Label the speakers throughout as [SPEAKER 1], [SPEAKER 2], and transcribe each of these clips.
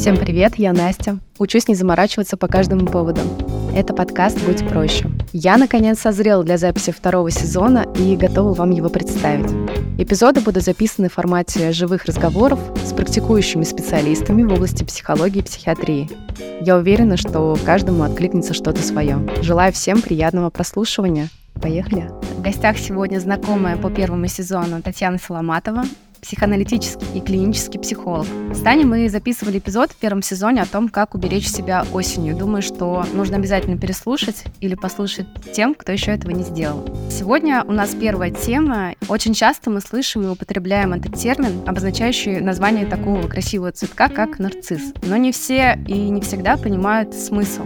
[SPEAKER 1] Всем привет, я Настя. Учусь не заморачиваться по каждому поводу. Это подкаст «Будь проще». Я, наконец, созрела для записи второго сезона и готова вам его представить. Эпизоды будут записаны в формате живых разговоров с практикующими специалистами в области психологии и психиатрии. Я уверена, что каждому откликнется что-то свое. Желаю всем приятного прослушивания. Поехали! В гостях сегодня знакомая по первому сезону Татьяна Соломатова, психоаналитический и клинический психолог. С Таней мы записывали эпизод в первом сезоне о том, как уберечь себя осенью. Думаю, что нужно обязательно переслушать или послушать тем, кто еще этого не сделал. Сегодня у нас первая тема. Очень часто мы слышим и употребляем этот термин, обозначающий название такого красивого цветка, как нарцисс. Но не все и не всегда понимают смысл.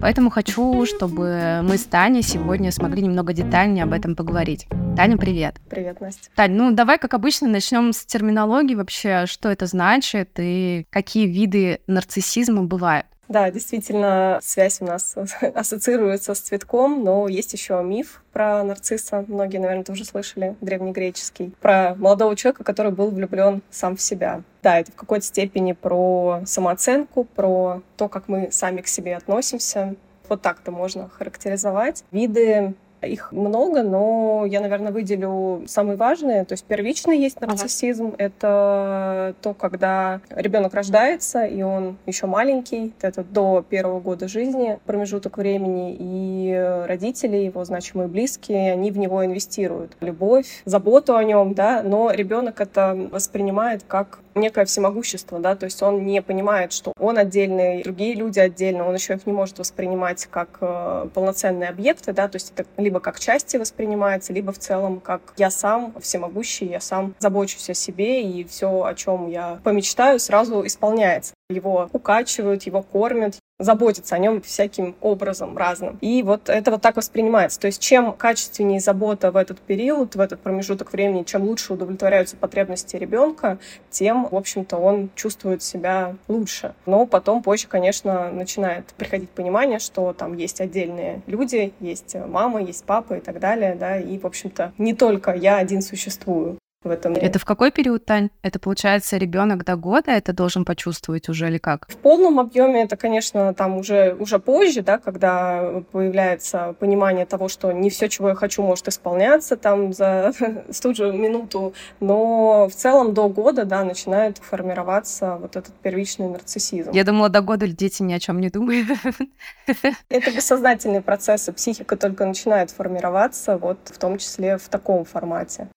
[SPEAKER 1] Поэтому хочу, чтобы мы с Таней сегодня смогли немного детальнее об этом поговорить. Таня, привет.
[SPEAKER 2] Привет, Настя.
[SPEAKER 1] Тань, ну давай, как обычно, начнем с терминологии вообще, что это значит и какие виды нарциссизма бывают.
[SPEAKER 2] Да, действительно, связь у нас ассоциируется с цветком, но есть еще миф про нарцисса. Многие, наверное, тоже слышали, древнегреческий. Про молодого человека, который был влюблен сам в себя. Да, это в какой-то степени про самооценку, про то, как мы сами к себе относимся. Вот так-то можно характеризовать. Виды их много, но я, наверное, выделю самые важные. То есть первичный есть нарциссизм. Ага. Это то, когда ребенок рождается, и он еще маленький. Это до первого года жизни промежуток времени. И родители, его значимые близкие, они в него инвестируют. Любовь, заботу о нем, да, но ребенок это воспринимает как некое всемогущество, да, то есть он не понимает, что он отдельный, другие люди отдельно, он еще их не может воспринимать как э, полноценные объекты, да, то есть это либо как части воспринимается, либо в целом как я сам всемогущий, я сам забочусь о себе, и все, о чем я помечтаю, сразу исполняется. Его укачивают, его кормят, заботятся о нем всяким образом разным. И вот это вот так воспринимается. То есть чем качественнее забота в этот период, в этот промежуток времени, чем лучше удовлетворяются потребности ребенка, тем, в общем-то, он чувствует себя лучше. Но потом позже, конечно, начинает приходить понимание, что там есть отдельные люди, есть мама, есть папа и так далее, да, и, в общем-то, не только я один существую в этом.
[SPEAKER 1] Это в какой период, Тань? Это получается ребенок до года это должен почувствовать уже или как?
[SPEAKER 2] В полном объеме это, конечно, там уже, уже позже, да, когда появляется понимание того, что не все, чего я хочу, может исполняться там за ту же минуту, но в целом до года, да, начинает формироваться вот этот первичный нарциссизм.
[SPEAKER 1] Я думала, до года дети ни о чем не думают.
[SPEAKER 2] Это бессознательные процессы, психика только начинает формироваться, вот в том числе в таком формате.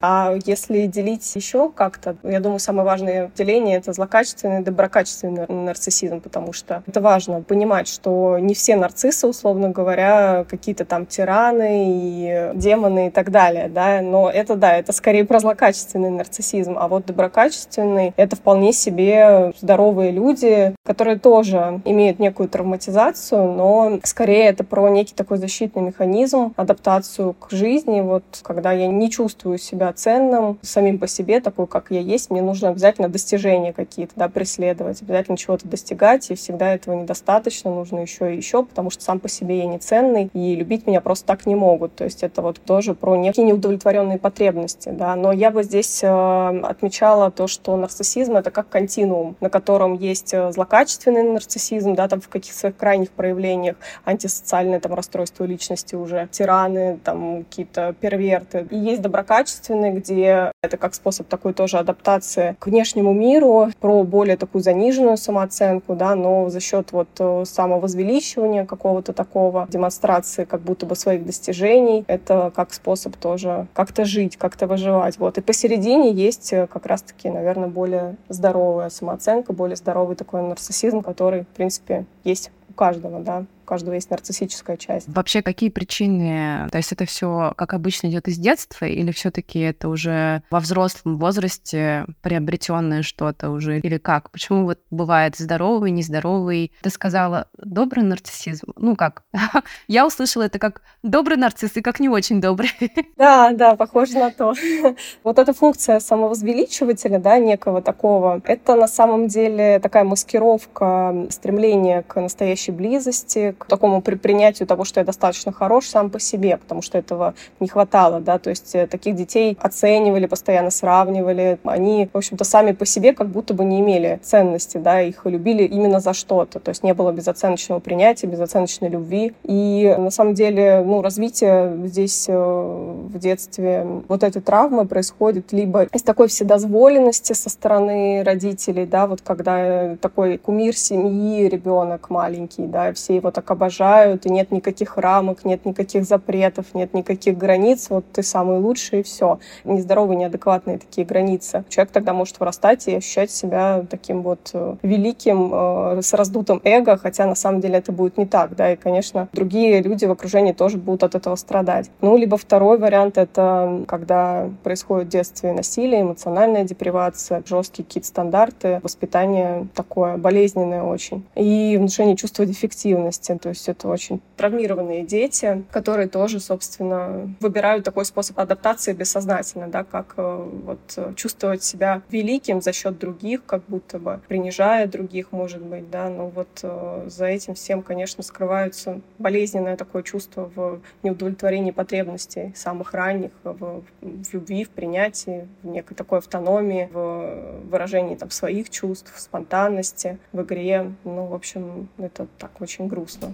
[SPEAKER 2] А если делить еще как-то, я думаю, самое важное деление — это злокачественный и доброкачественный нарциссизм, потому что это важно понимать, что не все нарциссы, условно говоря, какие-то там тираны и демоны и так далее, да, но это, да, это скорее про злокачественный нарциссизм, а вот доброкачественный — это вполне себе здоровые люди, которые тоже имеют некую травматизацию, но скорее это про некий такой защитный механизм, адаптацию к жизни, вот когда я не чувствую себя ценным самим по себе, такой, как я есть, мне нужно обязательно достижения какие-то, да, преследовать, обязательно чего-то достигать, и всегда этого недостаточно, нужно еще и еще, потому что сам по себе я не ценный, и любить меня просто так не могут. То есть это вот тоже про некие неудовлетворенные потребности, да. Но я бы здесь э, отмечала то, что нарциссизм — это как континуум, на котором есть э, злокачественный нарциссизм, да, там в каких-то своих крайних проявлениях, антисоциальное там расстройство личности уже, тираны, там какие-то перверты. И есть доброкачественный женщины, где это как способ такой тоже адаптации к внешнему миру, про более такую заниженную самооценку, да, но за счет вот э, самовозвеличивания какого-то такого, демонстрации как будто бы своих достижений, это как способ тоже как-то жить, как-то выживать. Вот. И посередине есть э, как раз-таки, наверное, более здоровая самооценка, более здоровый такой нарциссизм, который, в принципе, есть у каждого, да каждого есть нарциссическая часть.
[SPEAKER 1] Вообще, какие причины? То есть это все, как обычно, идет из детства, или все-таки это уже во взрослом возрасте приобретенное что-то уже, или как? Почему вот бывает здоровый, нездоровый? Ты сказала добрый нарциссизм. Ну как? Я услышала это как добрый нарцисс и как не очень добрый.
[SPEAKER 2] Да, да, похоже на то. Вот эта функция самовозвеличивателя, да, некого такого, это на самом деле такая маскировка стремления к настоящей близости, к такому принятию того, что я достаточно хорош сам по себе, потому что этого не хватало, да, то есть э, таких детей оценивали, постоянно сравнивали, они, в общем-то, сами по себе как будто бы не имели ценности, да, их любили именно за что-то, то есть не было безоценочного принятия, безоценочной любви, и на самом деле, ну, развитие здесь э, в детстве вот этой травмы происходит либо из такой вседозволенности со стороны родителей, да, вот когда такой кумир семьи ребенок маленький, да, все его так обожают, и нет никаких рамок, нет никаких запретов, нет никаких границ, вот ты самый лучший, и все. Нездоровые, неадекватные такие границы. Человек тогда может вырастать и ощущать себя таким вот э, великим, э, с раздутым эго, хотя на самом деле это будет не так, да, и, конечно, другие люди в окружении тоже будут от этого страдать. Ну, либо второй вариант — это когда происходит в детстве насилие, эмоциональная депривация, жесткие какие-то стандарты, воспитание такое болезненное очень, и внушение чувства дефективности, то есть это очень травмированные дети, которые тоже, собственно, выбирают такой способ адаптации бессознательно, да, как э, вот чувствовать себя великим за счет других, как будто бы принижая других, может быть, да, но вот э, за этим всем, конечно, скрываются болезненное такое чувство в неудовлетворении потребностей самых ранних, в, в любви, в принятии, в некой такой автономии, в выражении там своих чувств, в спонтанности, в игре. Ну, в общем, это так очень грустно.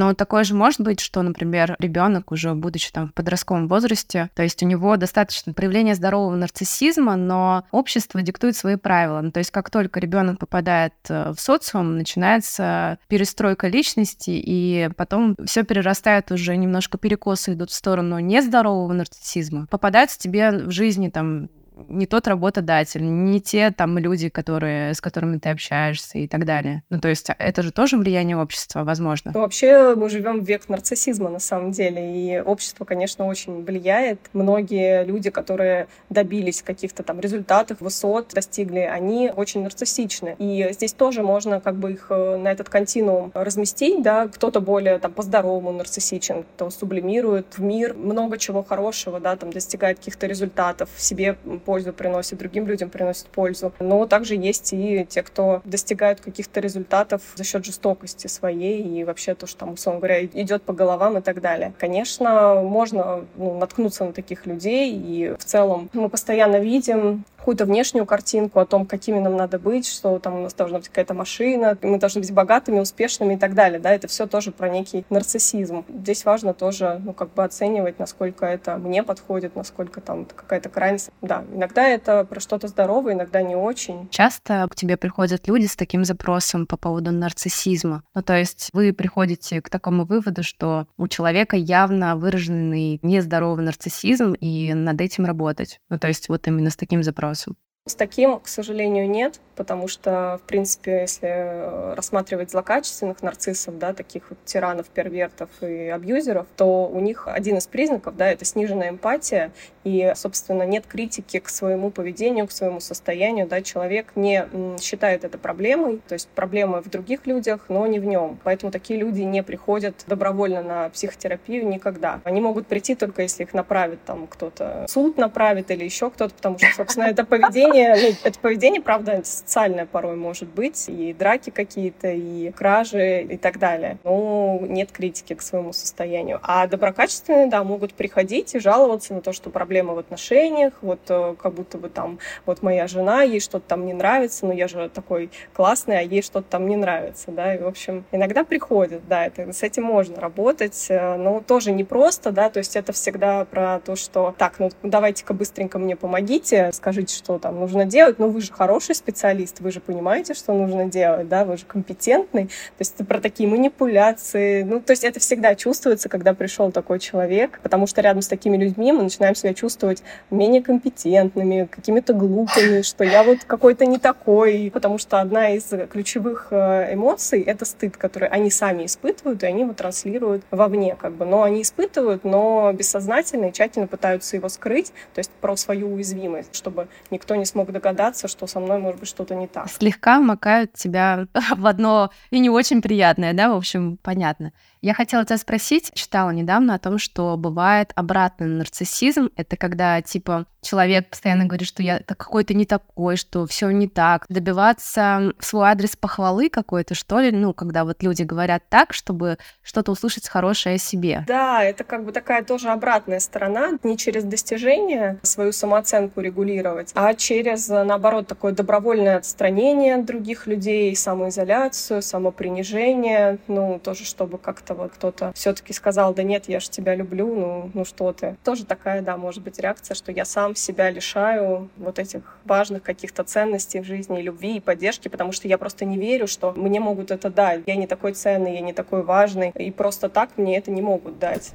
[SPEAKER 1] Но такое же может быть, что, например, ребенок уже будучи там в подростковом возрасте, то есть у него достаточно проявления здорового нарциссизма, но общество диктует свои правила. Ну, то есть как только ребенок попадает э, в социум, начинается перестройка личности, и потом все перерастает уже немножко перекосы идут в сторону нездорового нарциссизма. Попадаются тебе в жизни там не тот работодатель, не те там люди, которые, с которыми ты общаешься и так далее. Ну, то есть это же тоже влияние общества, возможно.
[SPEAKER 2] Ну, вообще мы живем в век нарциссизма на самом деле, и общество, конечно, очень влияет. Многие люди, которые добились каких-то там результатов, высот, достигли, они очень нарциссичны. И здесь тоже можно как бы их э, на этот континуум разместить, да, кто-то более там по-здоровому нарциссичен, кто сублимирует в мир много чего хорошего, да, там достигает каких-то результатов, в себе пользу приносит, другим людям приносит пользу. Но также есть и те, кто достигают каких-то результатов за счет жестокости своей и вообще то, что там, условно говоря, идет по головам и так далее. Конечно, можно ну, наткнуться на таких людей, и в целом мы постоянно видим какую-то внешнюю картинку о том, какими нам надо быть, что там у нас должна быть какая-то машина, мы должны быть богатыми, успешными и так далее. Да, это все тоже про некий нарциссизм. Здесь важно тоже, ну, как бы оценивать, насколько это мне подходит, насколько там какая-то крайность. Да, иногда это про что-то здоровое, иногда не очень.
[SPEAKER 1] Часто к тебе приходят люди с таким запросом по поводу нарциссизма. Ну, то есть вы приходите к такому выводу, что у человека явно выраженный нездоровый нарциссизм, и над этим работать. Ну, то есть вот именно с таким запросом вопросу?
[SPEAKER 2] С таким, к сожалению, нет потому что, в принципе, если э, рассматривать злокачественных нарциссов, да, таких вот тиранов, первертов и абьюзеров, то у них один из признаков, да, это сниженная эмпатия, и, собственно, нет критики к своему поведению, к своему состоянию, да, человек не считает это проблемой, то есть проблемы в других людях, но не в нем. Поэтому такие люди не приходят добровольно на психотерапию никогда. Они могут прийти только если их направит там кто-то, суд направит или еще кто-то, потому что, собственно, это поведение, ну, это поведение, правда, социальная порой может быть, и драки какие-то, и кражи и так далее. Но нет критики к своему состоянию. А доброкачественные, да, могут приходить и жаловаться на то, что проблемы в отношениях, вот э, как будто бы там, вот моя жена, ей что-то там не нравится, но я же такой классный, а ей что-то там не нравится, да, и, в общем, иногда приходят, да, это, с этим можно работать, э, но тоже непросто, да, то есть это всегда про то, что так, ну давайте-ка быстренько мне помогите, скажите, что там нужно делать, ну вы же хороший специалист, специалист, вы же понимаете, что нужно делать, да, вы же компетентный. То есть это про такие манипуляции. Ну, то есть это всегда чувствуется, когда пришел такой человек, потому что рядом с такими людьми мы начинаем себя чувствовать менее компетентными, какими-то глупыми, что я вот какой-то не такой, потому что одна из ключевых э, эмоций — это стыд, который они сами испытывают, и они его транслируют вовне, как бы. Но они испытывают, но бессознательно и тщательно пытаются его скрыть, то есть про свою уязвимость, чтобы никто не смог догадаться, что со мной может быть что-то что-то не так.
[SPEAKER 1] Слегка макают тебя в одно и не очень приятное, да, в общем, понятно. Я хотела тебя спросить, читала недавно о том, что бывает обратный нарциссизм. Это когда, типа, человек постоянно говорит, что я какой-то не такой, что все не так. Добиваться в свой адрес похвалы какой-то, что ли, ну, когда вот люди говорят так, чтобы что-то услышать хорошее о себе.
[SPEAKER 2] Да, это как бы такая тоже обратная сторона. Не через достижение свою самооценку регулировать, а через, наоборот, такое добровольное отстранение от других людей, самоизоляцию, самопринижение, ну, тоже чтобы как-то этого кто-то все-таки сказал, да нет, я же тебя люблю, ну, ну что ты. Тоже такая, да, может быть реакция, что я сам себя лишаю вот этих важных каких-то ценностей в жизни, любви, и поддержки, потому что я просто не верю, что мне могут это дать. Я не такой ценный, я не такой важный, и просто так мне это не могут дать.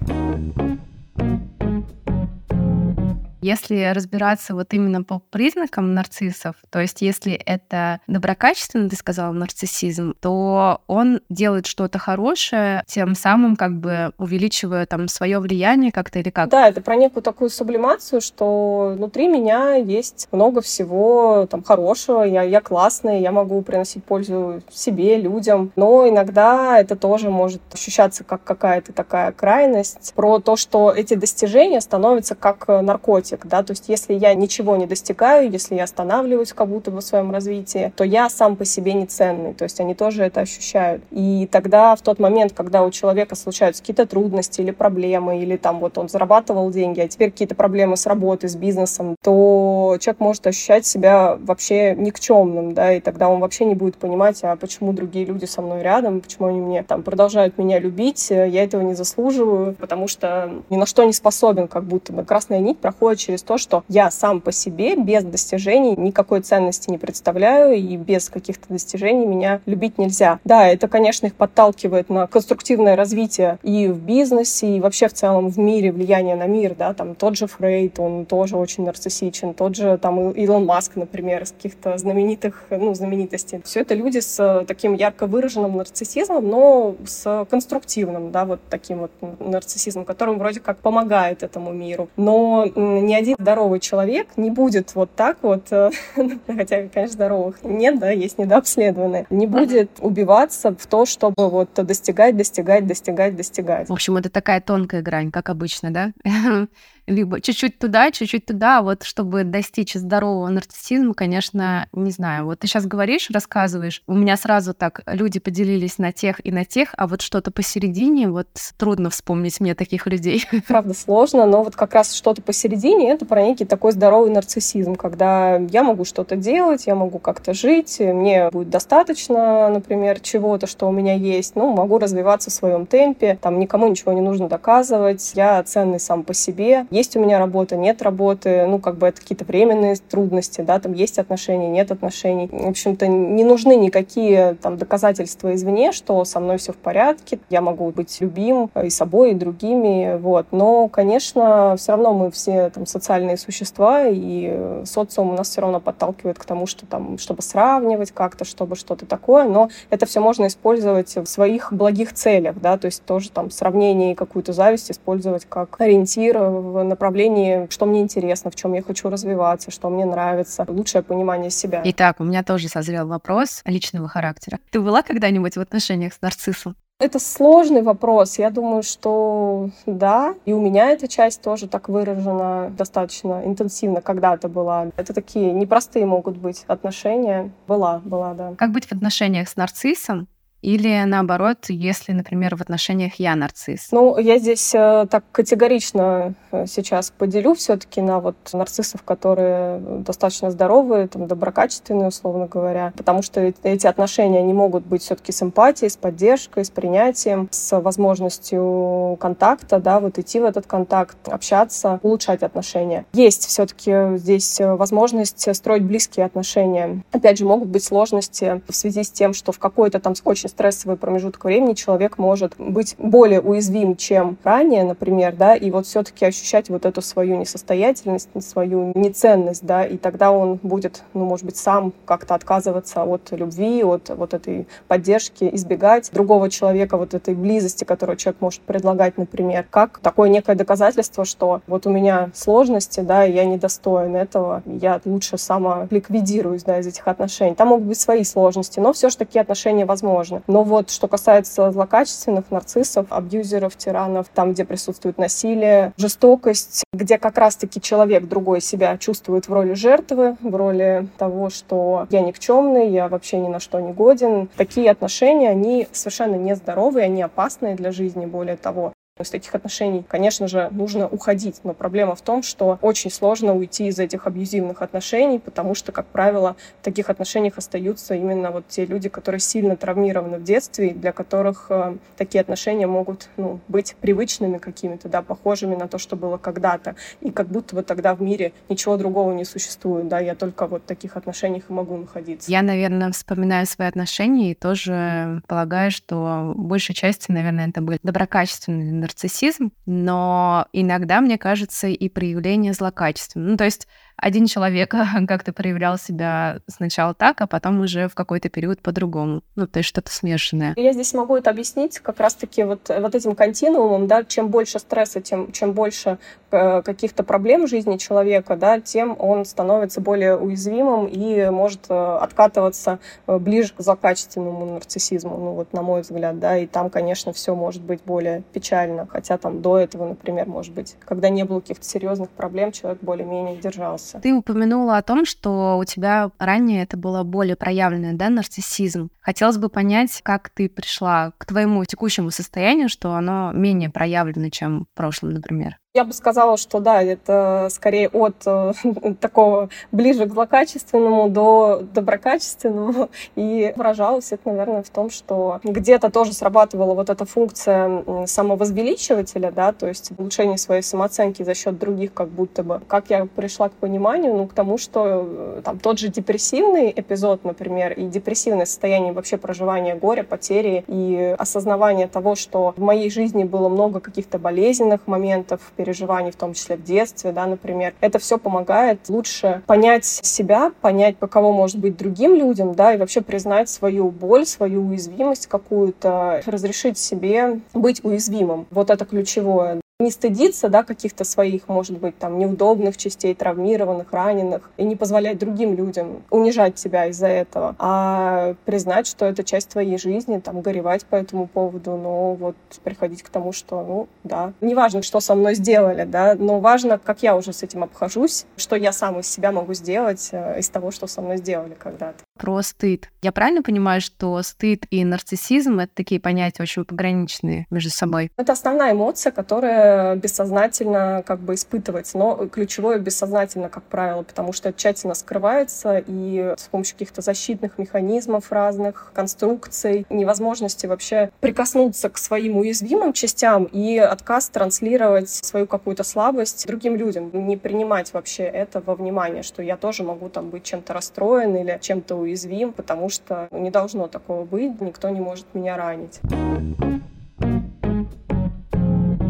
[SPEAKER 1] Если разбираться вот именно по признакам нарциссов, то есть если это доброкачественный, ты сказала, нарциссизм, то он делает что-то хорошее, тем самым как бы увеличивая там свое влияние как-то или как?
[SPEAKER 2] Да, это про некую такую сублимацию, что внутри меня есть много всего там хорошего, я, я классная, я могу приносить пользу себе, людям, но иногда это тоже может ощущаться как какая-то такая крайность про то, что эти достижения становятся как наркотик наркотик, да, то есть если я ничего не достигаю, если я останавливаюсь как будто бы в своем развитии, то я сам по себе не ценный, то есть они тоже это ощущают. И тогда в тот момент, когда у человека случаются какие-то трудности или проблемы, или там вот он зарабатывал деньги, а теперь какие-то проблемы с работой, с бизнесом, то человек может ощущать себя вообще никчемным, да, и тогда он вообще не будет понимать, а почему другие люди со мной рядом, почему они мне там продолжают меня любить, я этого не заслуживаю, потому что ни на что не способен, как будто бы. Красная нить проходит через то, что я сам по себе без достижений никакой ценности не представляю, и без каких-то достижений меня любить нельзя. Да, это, конечно, их подталкивает на конструктивное развитие и в бизнесе, и вообще в целом в мире, влияние на мир, да, там тот же Фрейд, он тоже очень нарциссичен, тот же там Илон Маск, например, из каких-то знаменитых, ну, знаменитостей. Все это люди с таким ярко выраженным нарциссизмом, но с конструктивным, да, вот таким вот нарциссизмом, которым вроде как помогает этому миру. Но не один здоровый человек не будет вот так вот, э, хотя, конечно, здоровых нет, да, есть недообследованные, не будет убиваться в то, чтобы вот достигать, достигать, достигать, достигать.
[SPEAKER 1] В общем, это такая тонкая грань, как обычно, да? либо чуть-чуть туда, чуть-чуть туда, вот чтобы достичь здорового нарциссизма, конечно, не знаю. Вот ты сейчас говоришь, рассказываешь, у меня сразу так люди поделились на тех и на тех, а вот что-то посередине, вот трудно вспомнить мне таких людей.
[SPEAKER 2] Правда, сложно, но вот как раз что-то посередине — это про некий такой здоровый нарциссизм, когда я могу что-то делать, я могу как-то жить, мне будет достаточно, например, чего-то, что у меня есть, ну, могу развиваться в своем темпе, там никому ничего не нужно доказывать, я ценный сам по себе, есть у меня работа, нет работы, ну, как бы это какие-то временные трудности, да, там есть отношения, нет отношений. В общем-то, не нужны никакие там доказательства извне, что со мной все в порядке, я могу быть любим и собой, и другими, вот. Но, конечно, все равно мы все там социальные существа, и социум у нас все равно подталкивает к тому, что там, чтобы сравнивать как-то, чтобы что-то такое, но это все можно использовать в своих благих целях, да, то есть тоже там сравнение и какую-то зависть использовать как ориентир в направлении, что мне интересно, в чем я хочу развиваться, что мне нравится, лучшее понимание себя.
[SPEAKER 1] Итак, у меня тоже созрел вопрос личного характера. Ты была когда-нибудь в отношениях с нарциссом?
[SPEAKER 2] Это сложный вопрос. Я думаю, что да. И у меня эта часть тоже так выражена достаточно интенсивно когда-то была. Это такие непростые могут быть отношения. Была, была, да.
[SPEAKER 1] Как быть в отношениях с нарциссом, или наоборот, если, например, в отношениях я нарцисс?
[SPEAKER 2] Ну, я здесь э, так категорично э, сейчас поделю все-таки на вот нарциссов, которые достаточно здоровые, там, доброкачественные, условно говоря, потому что эти отношения, они могут быть все-таки с эмпатией, с поддержкой, с принятием, с возможностью контакта, да, вот идти в этот контакт, общаться, улучшать отношения. Есть все-таки здесь возможность строить близкие отношения. Опять же, могут быть сложности в связи с тем, что в какой-то там очень стрессовый промежуток времени человек может быть более уязвим, чем ранее, например, да, и вот все-таки ощущать вот эту свою несостоятельность, свою неценность, да, и тогда он будет, ну, может быть, сам как-то отказываться от любви, от вот этой поддержки, избегать другого человека, вот этой близости, которую человек может предлагать, например, как такое некое доказательство, что вот у меня сложности, да, я недостоин этого, я лучше сама ликвидируюсь, да, из этих отношений. Там могут быть свои сложности, но все же такие отношения возможны. Но вот что касается злокачественных нарциссов, абьюзеров, тиранов, там, где присутствует насилие, жестокость, где как раз-таки человек другой себя чувствует в роли жертвы, в роли того, что я никчемный, я вообще ни на что не годен. Такие отношения, они совершенно нездоровые, они опасные для жизни, более того. Из таких отношений, конечно же, нужно уходить, но проблема в том, что очень сложно уйти из этих абьюзивных отношений, потому что, как правило, в таких отношениях остаются именно вот те люди, которые сильно травмированы в детстве, для которых э, такие отношения могут ну, быть привычными какими-то, да, похожими на то, что было когда-то, и как будто бы тогда в мире ничего другого не существует, да, я только вот в таких отношениях и могу находиться.
[SPEAKER 1] Я, наверное, вспоминаю свои отношения и тоже полагаю, что большей части, наверное, это были доброкачественные нарциссизм, но иногда, мне кажется, и проявление злокачественного. Ну, то есть один человек как-то проявлял себя сначала так, а потом уже в какой-то период по-другому. Ну, то есть что-то смешанное.
[SPEAKER 2] Я здесь могу это объяснить как раз-таки вот, вот этим континуумом, да, чем больше стресса, тем, чем больше э, каких-то проблем в жизни человека, да, тем он становится более уязвимым и может э, откатываться э, ближе к злокачественному нарциссизму, ну, вот на мой взгляд, да, и там, конечно, все может быть более печально, хотя там до этого, например, может быть, когда не было каких-то серьезных проблем, человек более-менее держался
[SPEAKER 1] вопроса. Ты упомянула о том, что у тебя ранее это было более проявленное, да, нарциссизм. Хотелось бы понять, как ты пришла к твоему текущему состоянию, что оно менее проявлено, чем в прошлом, например.
[SPEAKER 2] Я бы сказала, что да, это скорее от э, такого ближе к злокачественному до доброкачественному. И выражалось это, наверное, в том, что где-то тоже срабатывала вот эта функция самовозвеличивателя, да, то есть улучшение своей самооценки за счет других, как будто бы. Как я пришла к пониманию, ну, к тому, что э, там тот же депрессивный эпизод, например, и депрессивное состояние вообще проживания горя, потери и осознавание того, что в моей жизни было много каких-то болезненных моментов, переживаний, в том числе в детстве, да, например. Это все помогает лучше понять себя, понять, каково может быть другим людям, да, и вообще признать свою боль, свою уязвимость какую-то, разрешить себе быть уязвимым. Вот это ключевое не стыдиться, да, каких-то своих, может быть, там, неудобных частей, травмированных, раненых, и не позволять другим людям унижать себя из-за этого, а признать, что это часть твоей жизни, там, горевать по этому поводу, но вот приходить к тому, что, ну, да, неважно, что со мной сделали, да, но важно, как я уже с этим обхожусь, что я сам из себя могу сделать э, из того, что со мной сделали когда-то.
[SPEAKER 1] Про стыд. Я правильно понимаю, что стыд и нарциссизм — это такие понятия очень пограничные между собой?
[SPEAKER 2] Это основная эмоция, которая бессознательно как бы испытывается, но ключевое бессознательно, как правило, потому что тщательно скрывается, и с помощью каких-то защитных механизмов разных, конструкций, невозможности вообще прикоснуться к своим уязвимым частям и отказ транслировать свою какую-то слабость другим людям, не принимать вообще это во внимание, что я тоже могу там быть чем-то расстроен или чем-то уязвим, потому что не должно такого быть, никто не может меня ранить.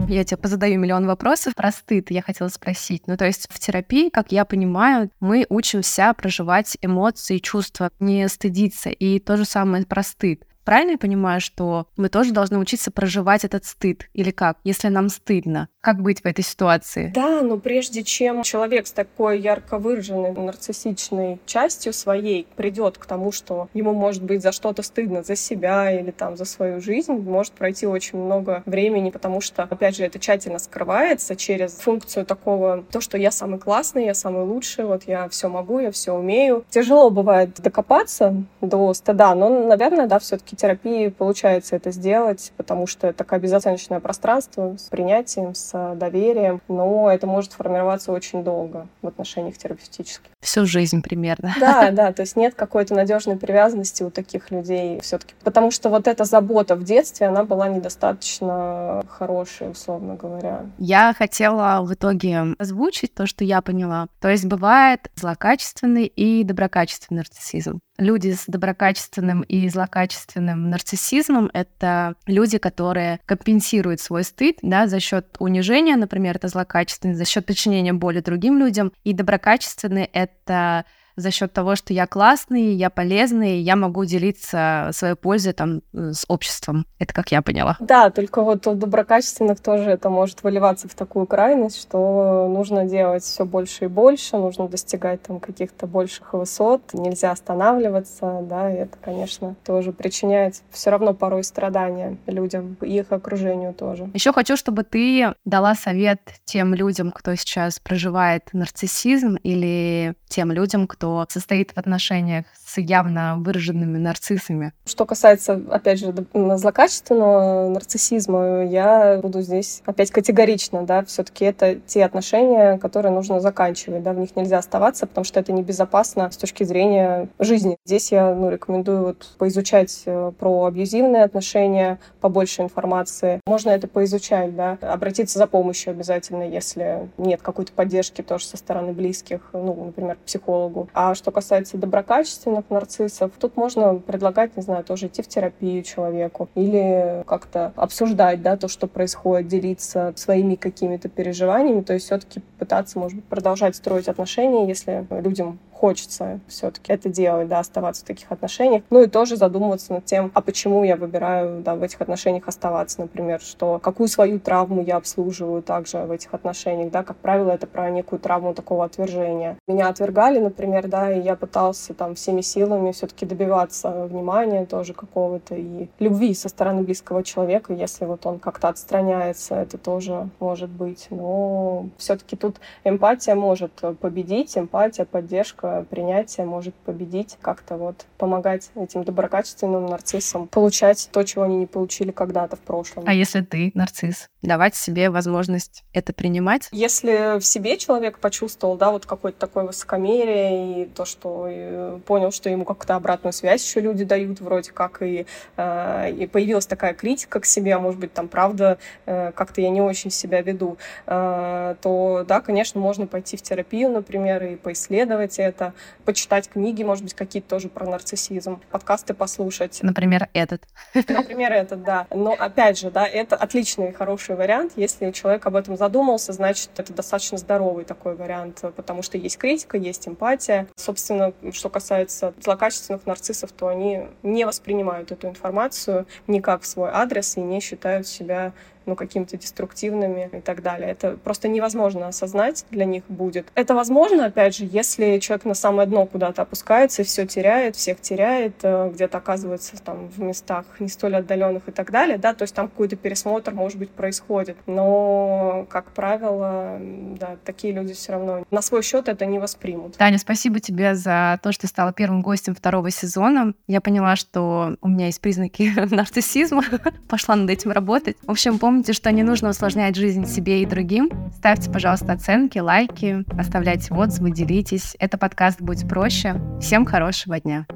[SPEAKER 1] Я тебе позадаю миллион вопросов про стыд. Я хотела спросить. Ну, то есть в терапии, как я понимаю, мы учимся проживать эмоции, чувства, не стыдиться. И то же самое про стыд. Правильно я понимаю, что мы тоже должны учиться проживать этот стыд? Или как? Если нам стыдно, как быть в этой ситуации?
[SPEAKER 2] Да, но прежде чем человек с такой ярко выраженной нарциссичной частью своей придет к тому, что ему может быть за что-то стыдно, за себя или там за свою жизнь, может пройти очень много времени, потому что, опять же, это тщательно скрывается через функцию такого, то, что я самый классный, я самый лучший, вот я все могу, я все умею. Тяжело бывает докопаться до стыда, но, наверное, да, все-таки терапии получается это сделать, потому что это такое безоценочное пространство с принятием, с доверием, но это может формироваться очень долго в отношениях терапевтических.
[SPEAKER 1] Всю жизнь примерно.
[SPEAKER 2] Да, да, то есть нет какой-то надежной привязанности у таких людей все-таки, потому что вот эта забота в детстве, она была недостаточно хорошей, условно говоря.
[SPEAKER 1] Я хотела в итоге озвучить то, что я поняла. То есть бывает злокачественный и доброкачественный нарциссизм. Люди с доброкачественным и злокачественным нарциссизмом — это люди, которые компенсируют свой стыд да, за счет унижения, например, это злокачественный, за счет причинения боли другим людям. И доброкачественный — это the за счет того, что я классный, я полезный, я могу делиться своей пользой там с обществом. Это как я поняла.
[SPEAKER 2] Да, только вот у доброкачественных тоже это может выливаться в такую крайность, что нужно делать все больше и больше, нужно достигать там каких-то больших высот, нельзя останавливаться, да, и это, конечно, тоже причиняет все равно порой страдания людям и их окружению тоже.
[SPEAKER 1] Еще хочу, чтобы ты дала совет тем людям, кто сейчас проживает нарциссизм или тем людям, кто состоит в отношениях с явно выраженными нарциссами.
[SPEAKER 2] Что касается, опять же, злокачественного нарциссизма, я буду здесь опять категорично, да, все-таки это те отношения, которые нужно заканчивать, да, в них нельзя оставаться, потому что это небезопасно с точки зрения жизни. Здесь я, ну, рекомендую вот поизучать э, про абьюзивные отношения, побольше информации. Можно это поизучать, да, обратиться за помощью обязательно, если нет какой-то поддержки тоже со стороны близких, ну, например, психологу. А что касается доброкачественных нарциссов, тут можно предлагать, не знаю, тоже идти в терапию человеку или как-то обсуждать, да, то, что происходит, делиться своими какими-то переживаниями, то есть все-таки пытаться, может быть, продолжать строить отношения, если людям хочется все-таки это делать, да, оставаться в таких отношениях. Ну и тоже задумываться над тем, а почему я выбираю, да, в этих отношениях оставаться, например, что какую свою травму я обслуживаю также в этих отношениях, да, как правило, это про некую травму такого отвержения. Меня отвергали, например, да, и я пытался там всеми силами все-таки добиваться внимания тоже какого-то и любви со стороны близкого человека, если вот он как-то отстраняется, это тоже может быть. Но все-таки тут эмпатия может победить, эмпатия, поддержка точка принятия может победить, как-то вот помогать этим доброкачественным нарциссам получать то, чего они не получили когда-то в прошлом.
[SPEAKER 1] А если ты нарцисс? Давать себе возможность это принимать?
[SPEAKER 2] Если в себе человек почувствовал, да, вот какое-то такое высокомерие и то, что и понял, что ему как-то обратную связь еще люди дают вроде как, и, э, и появилась такая критика к себе, а может быть, там, правда, э, как-то я не очень себя веду, э, то, да, конечно, можно пойти в терапию, например, и поисследовать это, это, почитать книги, может быть, какие-то тоже про нарциссизм, подкасты послушать.
[SPEAKER 1] Например, этот.
[SPEAKER 2] Например, этот, да. Но, опять же, да, это отличный, хороший вариант. Если человек об этом задумался, значит, это достаточно здоровый такой вариант, потому что есть критика, есть эмпатия. Собственно, что касается злокачественных нарциссов, то они не воспринимают эту информацию никак в свой адрес и не считают себя ну, какими-то деструктивными и так далее. Это просто невозможно осознать для них будет. Это возможно, опять же, если человек на самое дно куда-то опускается, все теряет, всех теряет, э, где-то оказывается там в местах не столь отдаленных и так далее, да, то есть там какой-то пересмотр, может быть, происходит. Но, как правило, да, такие люди все равно на свой счет это не воспримут.
[SPEAKER 1] Таня, спасибо тебе за то, что стала первым гостем второго сезона. Я поняла, что у меня есть признаки нарциссизма. Пошла над этим работать. В общем, помню, Помните, что не нужно усложнять жизнь себе и другим. Ставьте, пожалуйста, оценки, лайки, оставляйте отзывы, делитесь. Это подкаст «Будь проще». Всем хорошего дня.